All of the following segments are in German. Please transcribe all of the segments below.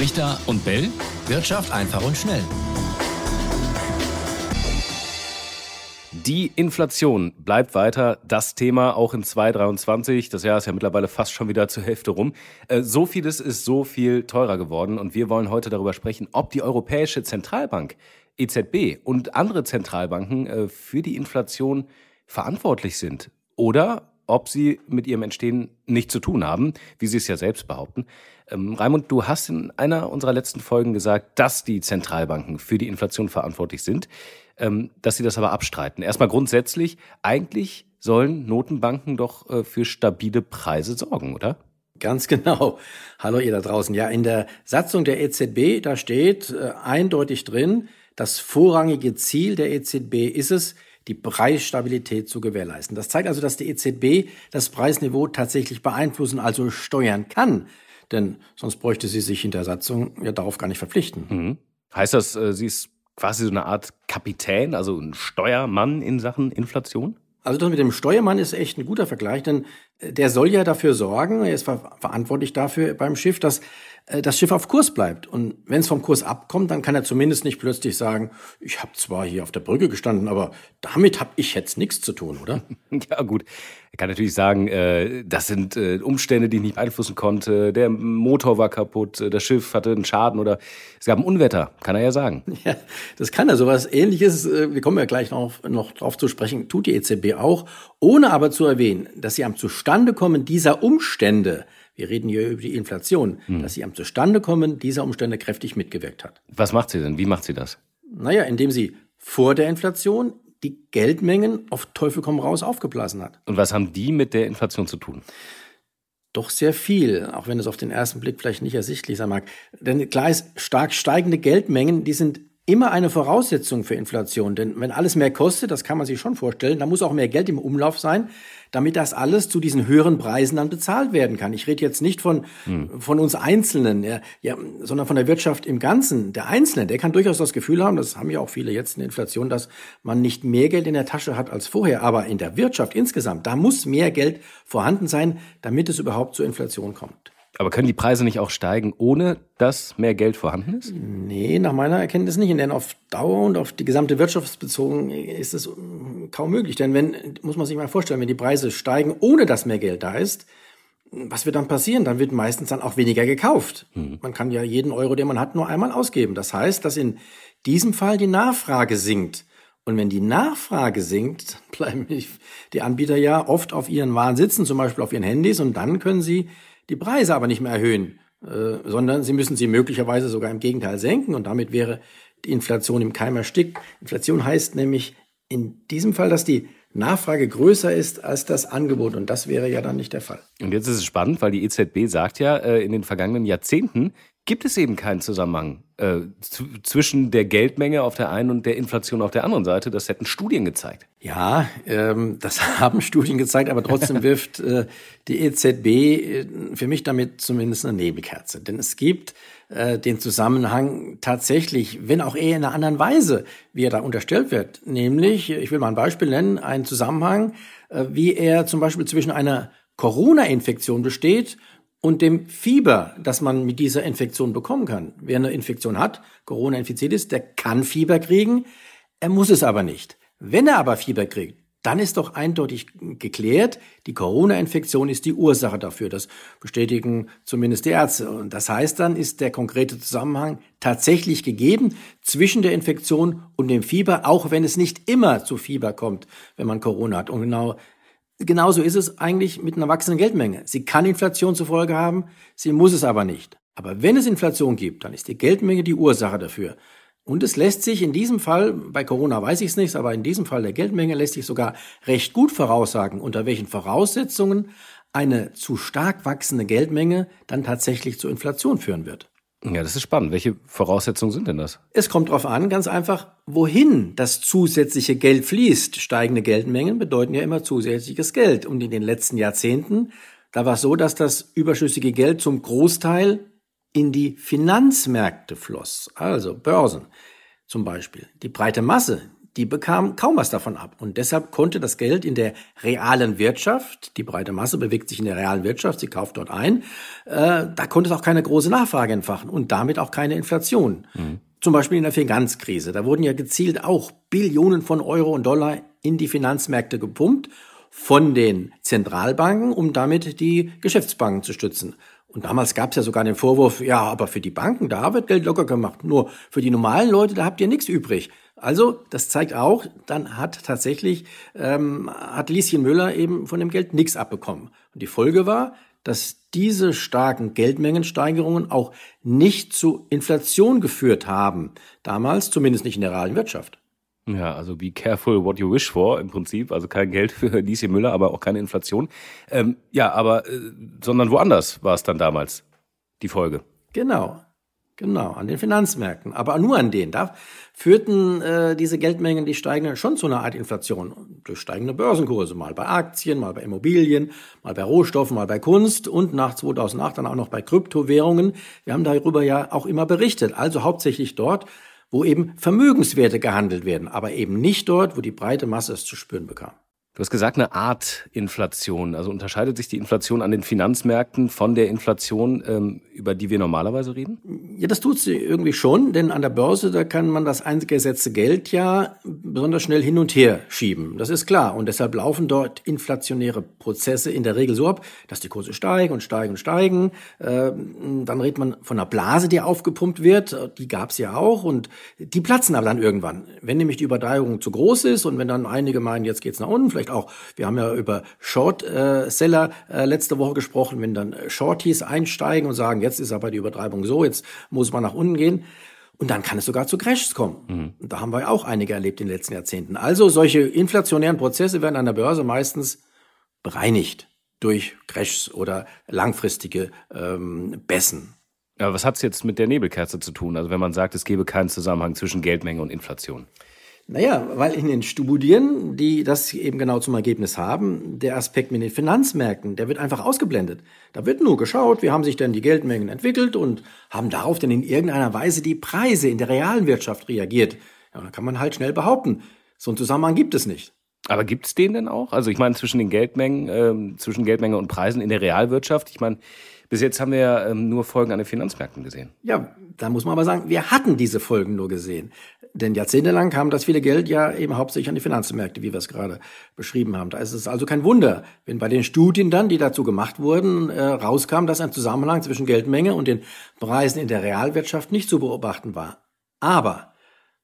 Richter und Bell. Wirtschaft einfach und schnell. Die Inflation bleibt weiter das Thema auch in 2023. Das Jahr ist ja mittlerweile fast schon wieder zur Hälfte rum. Äh, so vieles ist so viel teurer geworden und wir wollen heute darüber sprechen, ob die Europäische Zentralbank EZB und andere Zentralbanken äh, für die Inflation verantwortlich sind oder ob sie mit ihrem Entstehen nichts zu tun haben, wie sie es ja selbst behaupten. Ähm, Raimund, du hast in einer unserer letzten Folgen gesagt, dass die Zentralbanken für die Inflation verantwortlich sind, ähm, dass sie das aber abstreiten. Erstmal grundsätzlich, eigentlich sollen Notenbanken doch äh, für stabile Preise sorgen, oder? Ganz genau. Hallo ihr da draußen. Ja, in der Satzung der EZB, da steht äh, eindeutig drin, das vorrangige Ziel der EZB ist es, die Preisstabilität zu gewährleisten. Das zeigt also, dass die EZB das Preisniveau tatsächlich beeinflussen, also steuern kann. Denn sonst bräuchte sie sich in der Satzung ja darauf gar nicht verpflichten. Mhm. Heißt das, äh, sie ist quasi so eine Art Kapitän, also ein Steuermann in Sachen Inflation? Also das mit dem Steuermann ist echt ein guter Vergleich, denn der soll ja dafür sorgen, er ist verantwortlich dafür beim Schiff, dass äh, das Schiff auf Kurs bleibt. Und wenn es vom Kurs abkommt, dann kann er zumindest nicht plötzlich sagen, ich habe zwar hier auf der Brücke gestanden, aber damit habe ich jetzt nichts zu tun, oder? Ja gut, er kann natürlich sagen, äh, das sind äh, Umstände, die ich nicht beeinflussen konnte. Der Motor war kaputt, das Schiff hatte einen Schaden oder es gab ein Unwetter, kann er ja sagen. Ja, das kann er. Sowas Ähnliches, wir kommen ja gleich noch, noch drauf zu sprechen, tut die EZB auch, ohne aber zu erwähnen, dass sie am Zustandekommen dieser Umstände wir reden hier über die Inflation, hm. dass sie am Zustandekommen dieser Umstände kräftig mitgewirkt hat. Was macht sie denn? Wie macht sie das? Naja, indem sie vor der Inflation die Geldmengen auf Teufel komm raus aufgeblasen hat. Und was haben die mit der Inflation zu tun? Doch sehr viel, auch wenn es auf den ersten Blick vielleicht nicht ersichtlich sein mag. Denn klar ist, stark steigende Geldmengen, die sind immer eine Voraussetzung für Inflation. Denn wenn alles mehr kostet, das kann man sich schon vorstellen, dann muss auch mehr Geld im Umlauf sein damit das alles zu diesen höheren Preisen dann bezahlt werden kann. Ich rede jetzt nicht von, hm. von uns Einzelnen, ja, ja, sondern von der Wirtschaft im Ganzen. Der Einzelne, der kann durchaus das Gefühl haben, das haben ja auch viele jetzt in der Inflation, dass man nicht mehr Geld in der Tasche hat als vorher. Aber in der Wirtschaft insgesamt, da muss mehr Geld vorhanden sein, damit es überhaupt zur Inflation kommt. Aber können die Preise nicht auch steigen, ohne dass mehr Geld vorhanden ist? Nee, nach meiner Erkenntnis nicht. Denn auf Dauer und auf die gesamte Wirtschaft bezogen ist es kaum möglich. Denn wenn, muss man sich mal vorstellen, wenn die Preise steigen, ohne dass mehr Geld da ist, was wird dann passieren? Dann wird meistens dann auch weniger gekauft. Hm. Man kann ja jeden Euro, den man hat, nur einmal ausgeben. Das heißt, dass in diesem Fall die Nachfrage sinkt. Und wenn die Nachfrage sinkt, bleiben die Anbieter ja oft auf ihren Waren sitzen, zum Beispiel auf ihren Handys, und dann können sie die Preise aber nicht mehr erhöhen, äh, sondern sie müssen sie möglicherweise sogar im Gegenteil senken und damit wäre die Inflation im Keim erstickt. Inflation heißt nämlich in diesem Fall, dass die Nachfrage größer ist als das Angebot und das wäre ja dann nicht der Fall. Und jetzt ist es spannend, weil die EZB sagt ja, äh, in den vergangenen Jahrzehnten gibt es eben keinen Zusammenhang äh, zwischen der Geldmenge auf der einen und der Inflation auf der anderen Seite. Das hätten Studien gezeigt. Ja, ähm, das haben Studien gezeigt, aber trotzdem wirft äh, die EZB äh, für mich damit zumindest eine Nebelkerze. Denn es gibt äh, den Zusammenhang tatsächlich, wenn auch eher in einer anderen Weise, wie er da unterstellt wird. Nämlich, ich will mal ein Beispiel nennen, einen Zusammenhang, äh, wie er zum Beispiel zwischen einer Corona-Infektion besteht und dem Fieber, das man mit dieser Infektion bekommen kann. Wer eine Infektion hat, Corona infiziert ist, der kann Fieber kriegen, er muss es aber nicht. Wenn er aber Fieber kriegt, dann ist doch eindeutig geklärt, die Corona-Infektion ist die Ursache dafür. Das bestätigen zumindest die Ärzte. Und das heißt dann, ist der konkrete Zusammenhang tatsächlich gegeben zwischen der Infektion und dem Fieber, auch wenn es nicht immer zu Fieber kommt, wenn man Corona hat. Und genau Genauso ist es eigentlich mit einer wachsenden Geldmenge. Sie kann Inflation zur Folge haben, sie muss es aber nicht. Aber wenn es Inflation gibt, dann ist die Geldmenge die Ursache dafür. Und es lässt sich in diesem Fall, bei Corona weiß ich es nicht, aber in diesem Fall der Geldmenge lässt sich sogar recht gut voraussagen, unter welchen Voraussetzungen eine zu stark wachsende Geldmenge dann tatsächlich zur Inflation führen wird. Ja, das ist spannend. Welche Voraussetzungen sind denn das? Es kommt darauf an, ganz einfach, wohin das zusätzliche Geld fließt. Steigende Geldmengen bedeuten ja immer zusätzliches Geld. Und in den letzten Jahrzehnten, da war es so, dass das überschüssige Geld zum Großteil in die Finanzmärkte floss. Also Börsen zum Beispiel. Die breite Masse, die bekamen kaum was davon ab. Und deshalb konnte das Geld in der realen Wirtschaft, die breite Masse bewegt sich in der realen Wirtschaft, sie kauft dort ein, äh, da konnte es auch keine große Nachfrage entfachen und damit auch keine Inflation. Mhm. Zum Beispiel in der Finanzkrise. Da wurden ja gezielt auch Billionen von Euro und Dollar in die Finanzmärkte gepumpt von den Zentralbanken, um damit die Geschäftsbanken zu stützen. Und damals gab es ja sogar den Vorwurf, ja, aber für die Banken, da wird Geld locker gemacht. Nur für die normalen Leute, da habt ihr nichts übrig. Also, das zeigt auch, dann hat tatsächlich, ähm, hat Lieschen Müller eben von dem Geld nichts abbekommen. Und die Folge war, dass diese starken Geldmengensteigerungen auch nicht zu Inflation geführt haben. Damals, zumindest nicht in der realen Wirtschaft. Ja, also be careful what you wish for im Prinzip. Also kein Geld für Lieschen Müller, aber auch keine Inflation. Ähm, ja, aber, äh, sondern woanders war es dann damals die Folge. Genau. Genau, an den Finanzmärkten, aber nur an denen. Da führten äh, diese Geldmengen, die steigen schon zu einer Art Inflation durch steigende Börsenkurse, mal bei Aktien, mal bei Immobilien, mal bei Rohstoffen, mal bei Kunst und nach 2008 dann auch noch bei Kryptowährungen. Wir haben darüber ja auch immer berichtet, also hauptsächlich dort, wo eben Vermögenswerte gehandelt werden, aber eben nicht dort, wo die breite Masse es zu spüren bekam. Du hast gesagt, eine Art Inflation. Also unterscheidet sich die Inflation an den Finanzmärkten von der Inflation, ähm, über die wir normalerweise reden? Ja, das tut sie irgendwie schon, denn an der Börse, da kann man das eingesetzte Geld ja besonders schnell hin und her schieben. Das ist klar. Und deshalb laufen dort inflationäre Prozesse in der Regel so ab, dass die Kurse steigen und steigen und steigen. Ähm, dann redet man von einer Blase, die aufgepumpt wird. Die gab es ja auch. Und die platzen aber dann irgendwann. Wenn nämlich die Übertreibung zu groß ist und wenn dann einige meinen, jetzt geht's nach unten, vielleicht auch, wir haben ja über Short-Seller äh, letzte Woche gesprochen, wenn dann Shorties einsteigen und sagen, jetzt ist aber die Übertreibung so, jetzt muss man nach unten gehen. Und dann kann es sogar zu Crashs kommen. Mhm. Und da haben wir auch einige erlebt in den letzten Jahrzehnten. Also solche inflationären Prozesse werden an der Börse meistens bereinigt durch Crashs oder langfristige ähm, Bessen. Aber was hat es jetzt mit der Nebelkerze zu tun? Also wenn man sagt, es gebe keinen Zusammenhang zwischen Geldmenge und Inflation. Naja, weil in den Studien, die das eben genau zum Ergebnis haben, der Aspekt mit den Finanzmärkten, der wird einfach ausgeblendet. Da wird nur geschaut, wie haben sich denn die Geldmengen entwickelt und haben darauf denn in irgendeiner Weise die Preise in der realen Wirtschaft reagiert. Ja, dann kann man halt schnell behaupten, so einen Zusammenhang gibt es nicht. Aber gibt es den denn auch? Also ich meine zwischen den Geldmengen, äh, zwischen Geldmenge und Preisen in der Realwirtschaft. Ich meine, bis jetzt haben wir ja ähm, nur Folgen an den Finanzmärkten gesehen. Ja, da muss man aber sagen, wir hatten diese Folgen nur gesehen. Denn jahrzehntelang kam das viele Geld ja eben hauptsächlich an die Finanzmärkte, wie wir es gerade beschrieben haben. Da ist es also kein Wunder, wenn bei den Studien dann, die dazu gemacht wurden, äh, rauskam, dass ein Zusammenhang zwischen Geldmenge und den Preisen in der Realwirtschaft nicht zu beobachten war. Aber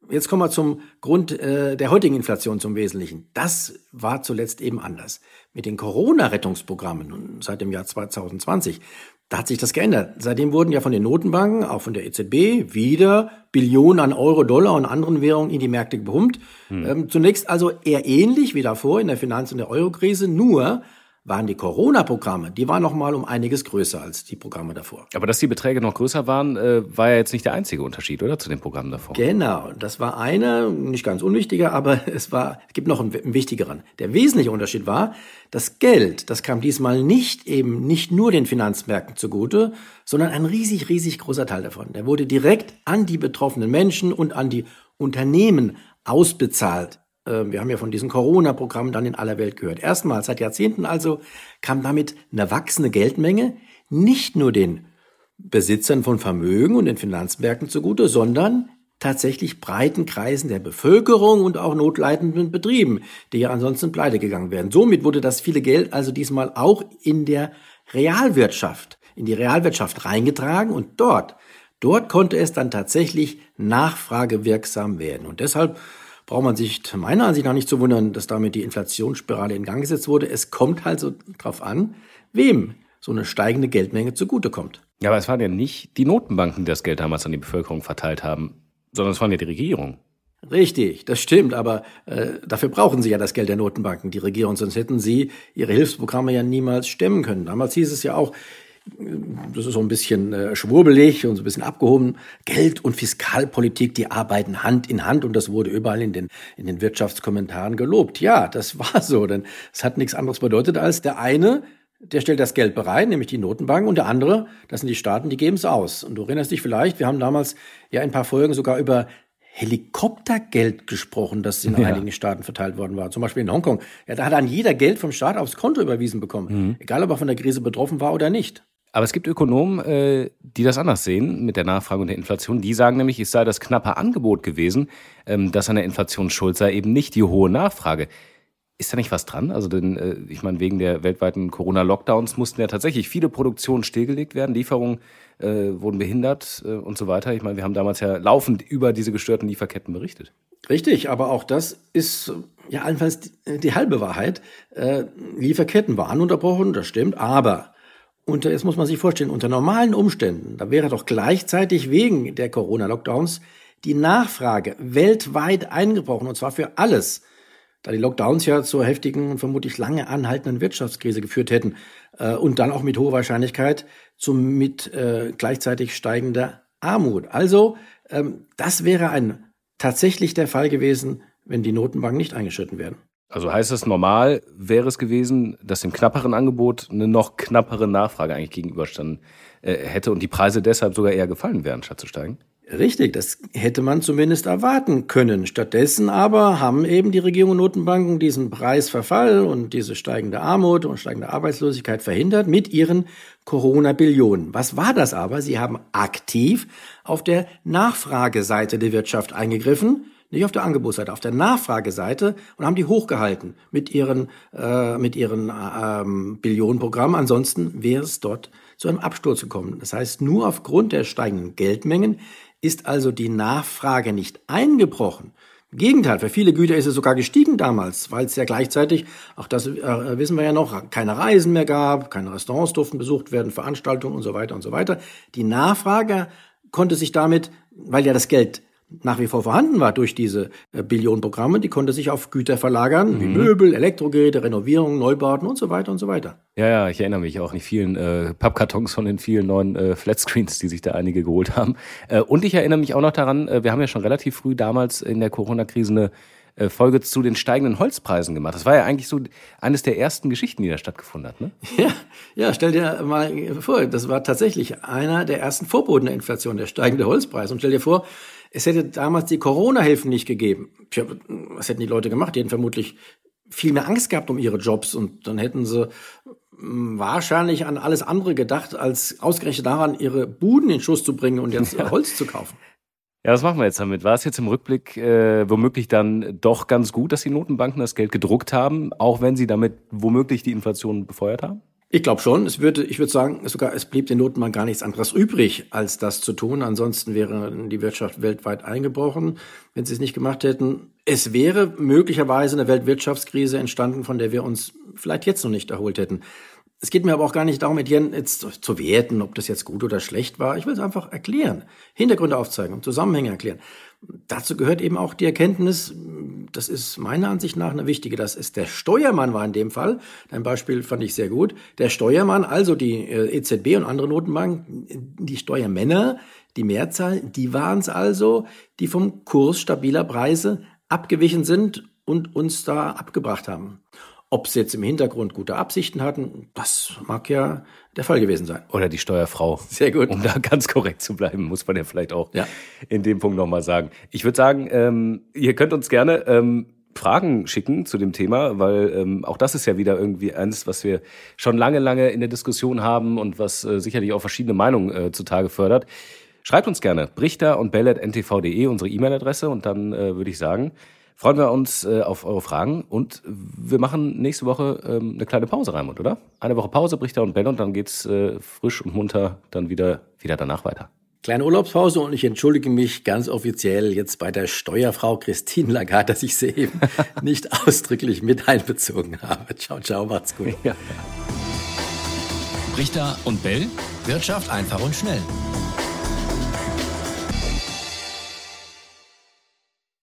Jetzt kommen wir zum Grund äh, der heutigen Inflation zum Wesentlichen. Das war zuletzt eben anders. Mit den Corona-Rettungsprogrammen seit dem Jahr 2020 da hat sich das geändert. Seitdem wurden ja von den Notenbanken, auch von der EZB, wieder Billionen an Euro, Dollar und anderen Währungen in die Märkte gepumpt. Hm. Ähm, zunächst also eher ähnlich wie davor in der Finanz- und der Eurokrise, nur waren die Corona-Programme, die waren noch mal um einiges größer als die Programme davor. Aber dass die Beträge noch größer waren, äh, war ja jetzt nicht der einzige Unterschied, oder, zu den Programmen davor? Genau, das war einer, nicht ganz unwichtiger, aber es war, es gibt noch einen, einen wichtigeren. Der wesentliche Unterschied war, das Geld, das kam diesmal nicht eben nicht nur den Finanzmärkten zugute, sondern ein riesig, riesig großer Teil davon. Der wurde direkt an die betroffenen Menschen und an die Unternehmen ausbezahlt. Ähm, wir haben ja von diesen Corona-Programmen dann in aller Welt gehört. Erstmals seit Jahrzehnten also kam damit eine wachsende Geldmenge nicht nur den Besitzern von Vermögen und den Finanzmärkten zugute, sondern tatsächlich breiten Kreisen der Bevölkerung und auch notleidenden Betrieben, die ja ansonsten pleite gegangen wären. Somit wurde das viele Geld also diesmal auch in der Realwirtschaft, in die Realwirtschaft reingetragen und dort, dort konnte es dann tatsächlich nachfragewirksam werden. Und deshalb braucht man sich meiner Ansicht nach nicht zu wundern, dass damit die Inflationsspirale in Gang gesetzt wurde. Es kommt halt so drauf an, wem so eine steigende Geldmenge zugutekommt. Ja, aber es waren ja nicht die Notenbanken, die das Geld damals an die Bevölkerung verteilt haben, sondern es waren ja die Regierungen. Richtig, das stimmt, aber äh, dafür brauchen sie ja das Geld der Notenbanken, die Regierung, sonst hätten sie ihre Hilfsprogramme ja niemals stemmen können. Damals hieß es ja auch, das ist so ein bisschen äh, schwurbelig und so ein bisschen abgehoben. Geld und Fiskalpolitik, die arbeiten Hand in Hand und das wurde überall in den, in den Wirtschaftskommentaren gelobt. Ja, das war so, denn es hat nichts anderes bedeutet als der eine, der stellt das Geld bereit, nämlich die Notenbank, und der andere, das sind die Staaten, die geben es aus. Und du erinnerst dich vielleicht, wir haben damals ja ein paar Folgen sogar über Helikoptergeld gesprochen, das in ja. einigen Staaten verteilt worden war. Zum Beispiel in Hongkong. Ja, da hat dann jeder Geld vom Staat aufs Konto überwiesen bekommen. Mhm. Egal, ob er von der Krise betroffen war oder nicht. Aber es gibt Ökonomen, äh, die das anders sehen mit der Nachfrage und der Inflation. Die sagen nämlich, es sei das knappe Angebot gewesen, ähm, das an der Inflation schuld sei, eben nicht die hohe Nachfrage. Ist da nicht was dran? Also, denn, äh, ich meine, wegen der weltweiten Corona-Lockdowns mussten ja tatsächlich viele Produktionen stillgelegt werden, Lieferungen äh, wurden behindert äh, und so weiter. Ich meine, wir haben damals ja laufend über diese gestörten Lieferketten berichtet. Richtig, aber auch das ist ja allenfalls die, die halbe Wahrheit. Äh, Lieferketten waren unterbrochen, das stimmt, aber unter, jetzt muss man sich vorstellen, unter normalen Umständen, da wäre doch gleichzeitig wegen der Corona-Lockdowns die Nachfrage weltweit eingebrochen, und zwar für alles da die Lockdowns ja zur heftigen und vermutlich lange anhaltenden Wirtschaftskrise geführt hätten äh, und dann auch mit hoher Wahrscheinlichkeit zum mit äh, gleichzeitig steigender Armut. Also ähm, das wäre ein tatsächlich der Fall gewesen, wenn die Notenbanken nicht eingeschritten werden. Also heißt es normal wäre es gewesen, dass dem knapperen Angebot eine noch knappere Nachfrage eigentlich gegenüberstanden äh, hätte und die Preise deshalb sogar eher gefallen wären, statt zu steigen? Richtig, das hätte man zumindest erwarten können. Stattdessen aber haben eben die Regierung und Notenbanken diesen Preisverfall und diese steigende Armut und steigende Arbeitslosigkeit verhindert mit ihren Corona-Billionen. Was war das aber? Sie haben aktiv auf der Nachfrageseite der Wirtschaft eingegriffen, nicht auf der Angebotsseite, auf der Nachfrageseite und haben die hochgehalten mit ihren, äh, mit ihren äh, ähm, Billionenprogrammen. Ansonsten wäre es dort zu einem Absturz gekommen. Das heißt, nur aufgrund der steigenden Geldmengen ist also die Nachfrage nicht eingebrochen. Im Gegenteil, für viele Güter ist es sogar gestiegen damals, weil es ja gleichzeitig, auch das äh, wissen wir ja noch, keine Reisen mehr gab, keine Restaurants durften besucht werden, Veranstaltungen und so weiter und so weiter. Die Nachfrage konnte sich damit, weil ja das Geld nach wie vor vorhanden war durch diese äh, Billionenprogramme, die konnte sich auf Güter verlagern, mhm. wie Möbel, Elektrogeräte, Renovierungen, Neubauten und so weiter und so weiter. Ja, ja, ich erinnere mich auch an die vielen äh, Pappkartons von den vielen neuen äh, Flatscreens, die sich da einige geholt haben. Äh, und ich erinnere mich auch noch daran, äh, wir haben ja schon relativ früh damals in der Corona-Krise eine äh, Folge zu den steigenden Holzpreisen gemacht. Das war ja eigentlich so eines der ersten Geschichten, die da stattgefunden hat. Ne? Ja, ja, stell dir mal vor, das war tatsächlich einer der ersten Vorboten der Inflation, der steigende Holzpreis. Und stell dir vor, es hätte damals die Corona-Hilfen nicht gegeben. Tja, was hätten die Leute gemacht? Die hätten vermutlich viel mehr Angst gehabt um ihre Jobs und dann hätten sie hm, wahrscheinlich an alles andere gedacht, als ausgerechnet daran, ihre Buden in Schuss zu bringen und jetzt ja. Holz zu kaufen. Ja, was machen wir jetzt damit? War es jetzt im Rückblick äh, womöglich dann doch ganz gut, dass die Notenbanken das Geld gedruckt haben, auch wenn sie damit womöglich die Inflation befeuert haben? Ich glaube schon. Es würde, ich würde sagen, sogar es blieb den Notenbank gar nichts anderes übrig, als das zu tun. Ansonsten wäre die Wirtschaft weltweit eingebrochen, wenn sie es nicht gemacht hätten. Es wäre möglicherweise eine Weltwirtschaftskrise entstanden, von der wir uns vielleicht jetzt noch nicht erholt hätten. Es geht mir aber auch gar nicht darum, Etienne jetzt zu werten, ob das jetzt gut oder schlecht war. Ich will es einfach erklären, Hintergründe aufzeigen, Zusammenhänge erklären. Dazu gehört eben auch die Erkenntnis, das ist meiner Ansicht nach eine wichtige, dass es der Steuermann war in dem Fall. Dein Beispiel fand ich sehr gut. Der Steuermann, also die äh, EZB und andere Notenbanken, die Steuermänner, die Mehrzahl, die waren es also, die vom Kurs stabiler Preise abgewichen sind und uns da abgebracht haben. Ob sie jetzt im Hintergrund gute Absichten hatten, das mag ja der Fall gewesen sein. Oder die Steuerfrau. Sehr gut. Um da ganz korrekt zu bleiben, muss man ja vielleicht auch ja. in dem Punkt nochmal sagen. Ich würde sagen, ähm, ihr könnt uns gerne ähm, Fragen schicken zu dem Thema, weil ähm, auch das ist ja wieder irgendwie eines, was wir schon lange, lange in der Diskussion haben und was äh, sicherlich auch verschiedene Meinungen äh, zutage fördert. Schreibt uns gerne brichter und bellet.ntv.de unsere E-Mail-Adresse und dann äh, würde ich sagen, freuen wir uns äh, auf eure Fragen und wir machen nächste Woche ähm, eine kleine Pause, Raimund, oder? Eine Woche Pause, Brichter und Bell und dann geht's äh, frisch und munter dann wieder, wieder danach weiter. Kleine Urlaubspause und ich entschuldige mich ganz offiziell jetzt bei der Steuerfrau Christine Lagarde, dass ich sie eben nicht ausdrücklich mit einbezogen habe. Ciao, ciao, macht's gut. Ja. Richter und Bell. Wirtschaft einfach und schnell.